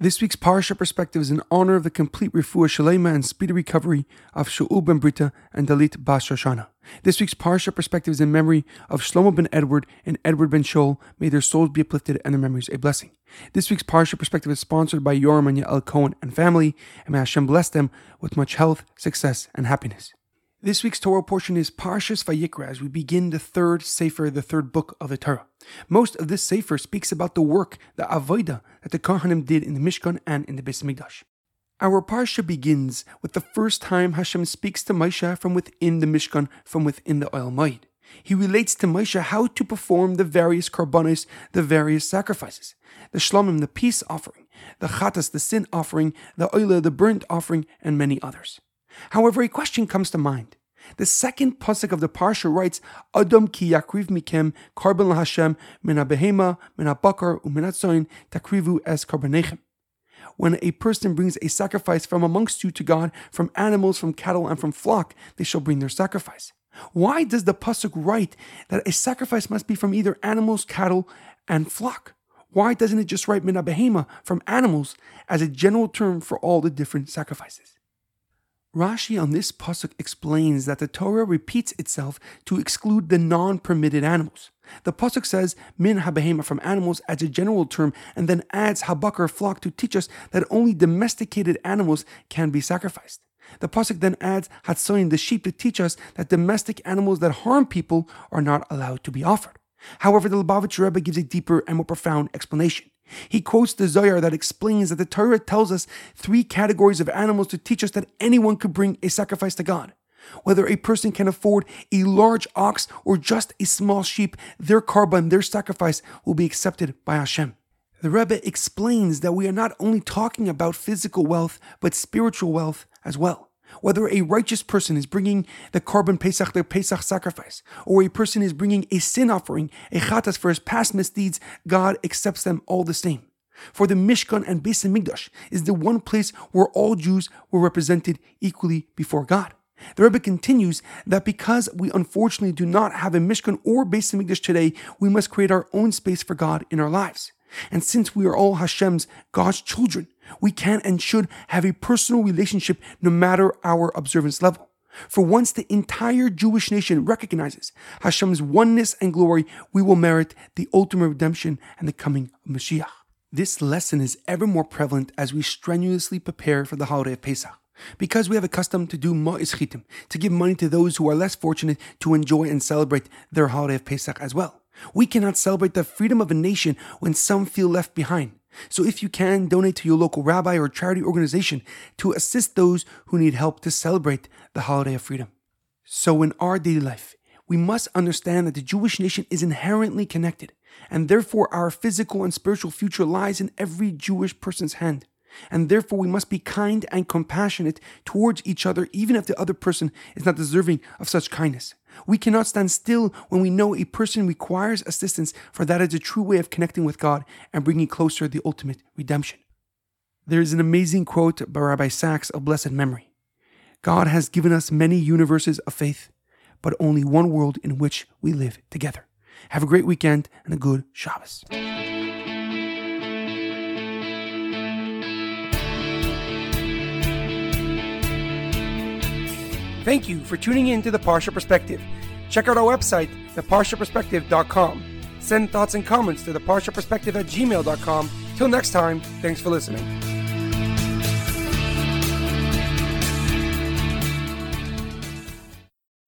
This week's Parsha perspective is in honor of the complete refuah shalema and speedy recovery of Shaul ben Berta and Dalit Bas Shoshana. This week's Parsha perspective is in memory of Shlomo ben Edward and Edward ben Shaul. May their souls be uplifted and their memories a blessing. This week's Parsha perspective is sponsored by Yoram and Yael Cohen and family, and may Hashem bless them with much health, success, and happiness. This week's Torah portion is Parshas Vayikra as we begin the third Sefer, the third book of the Torah. Most of this Sefer speaks about the work, the Avodah, that the Kohanim did in the Mishkan and in the Beis Mikdash. Our Parsha begins with the first time Hashem speaks to Moshe from within the Mishkan, from within the Ohel Moed. He relates to Moshe how to perform the various karbanos, the various sacrifices, the shlomim, the peace offering, the chatas, the sin offering, the oila, the burnt offering, and many others. However, a question comes to mind. The second pasuk of the parsha writes, "Adam ki yakriv mikem karban laHashem min behema min bakar uminatzoin takrivu es karbanechem." When a person brings a sacrifice from amongst you to God, from animals, from cattle, and from flock, they shall bring their sacrifice. Why does the pasuk write that a sacrifice must be from either animals, cattle, and flock? Why doesn't it just write min from animals as a general term for all the different sacrifices? Rashi on this pasuk explains that the Torah repeats itself to exclude the non-permitted animals. The pasuk says min habehema from animals as a general term, and then adds habakar flock to teach us that only domesticated animals can be sacrificed. The pasuk then adds hatsoin the sheep to teach us that domestic animals that harm people are not allowed to be offered. However, the Lubavitch Rebbe gives a deeper and more profound explanation. He quotes the Zohar that explains that the Torah tells us three categories of animals to teach us that anyone could bring a sacrifice to God. Whether a person can afford a large ox or just a small sheep, their korban, their sacrifice, will be accepted by Hashem. The Rebbe explains that we are not only talking about physical wealth, but spiritual wealth as well. Whether a righteous person is bringing the korban Pesach, the Pesach sacrifice, or a person is bringing a sin offering, a chatas for his past misdeeds, God accepts them all the same. For the Mishkan and Beis Hamikdash is the one place where all Jews were represented equally before God. The Rebbe continues that because we unfortunately do not have a Mishkan or Beis Hamikdash today, we must create our own space for God in our lives. And since we are all Hashem's, God's children, we can and should have a personal relationship no matter our observance level. For once the entire Jewish nation recognizes Hashem's oneness and glory, we will merit the ultimate redemption and the coming of Mashiach. This lesson is ever more prevalent as we strenuously prepare for the holiday of Pesach. Because we have a custom to do chitim, to give money to those who are less fortunate to enjoy and celebrate their holiday of Pesach as well. We cannot celebrate the freedom of a nation when some feel left behind. So if you can, donate to your local rabbi or charity organization to assist those who need help to celebrate the holiday of freedom. So in our daily life, we must understand that the Jewish nation is inherently connected, and therefore our physical and spiritual future lies in every Jewish person's hand and therefore we must be kind and compassionate towards each other, even if the other person is not deserving of such kindness. We cannot stand still when we know a person requires assistance, for that is a true way of connecting with God and bringing closer the ultimate redemption. There is an amazing quote by Rabbi Sacks of blessed memory God has given us many universes of faith, but only one world in which we live together. Have a great weekend and a good Shabbos. Thank you for tuning in to the Parsha Perspective. Check out our website, theparshaperspective.com. Send thoughts and comments to theparshaperspective at gmail.com. Till next time, thanks for listening.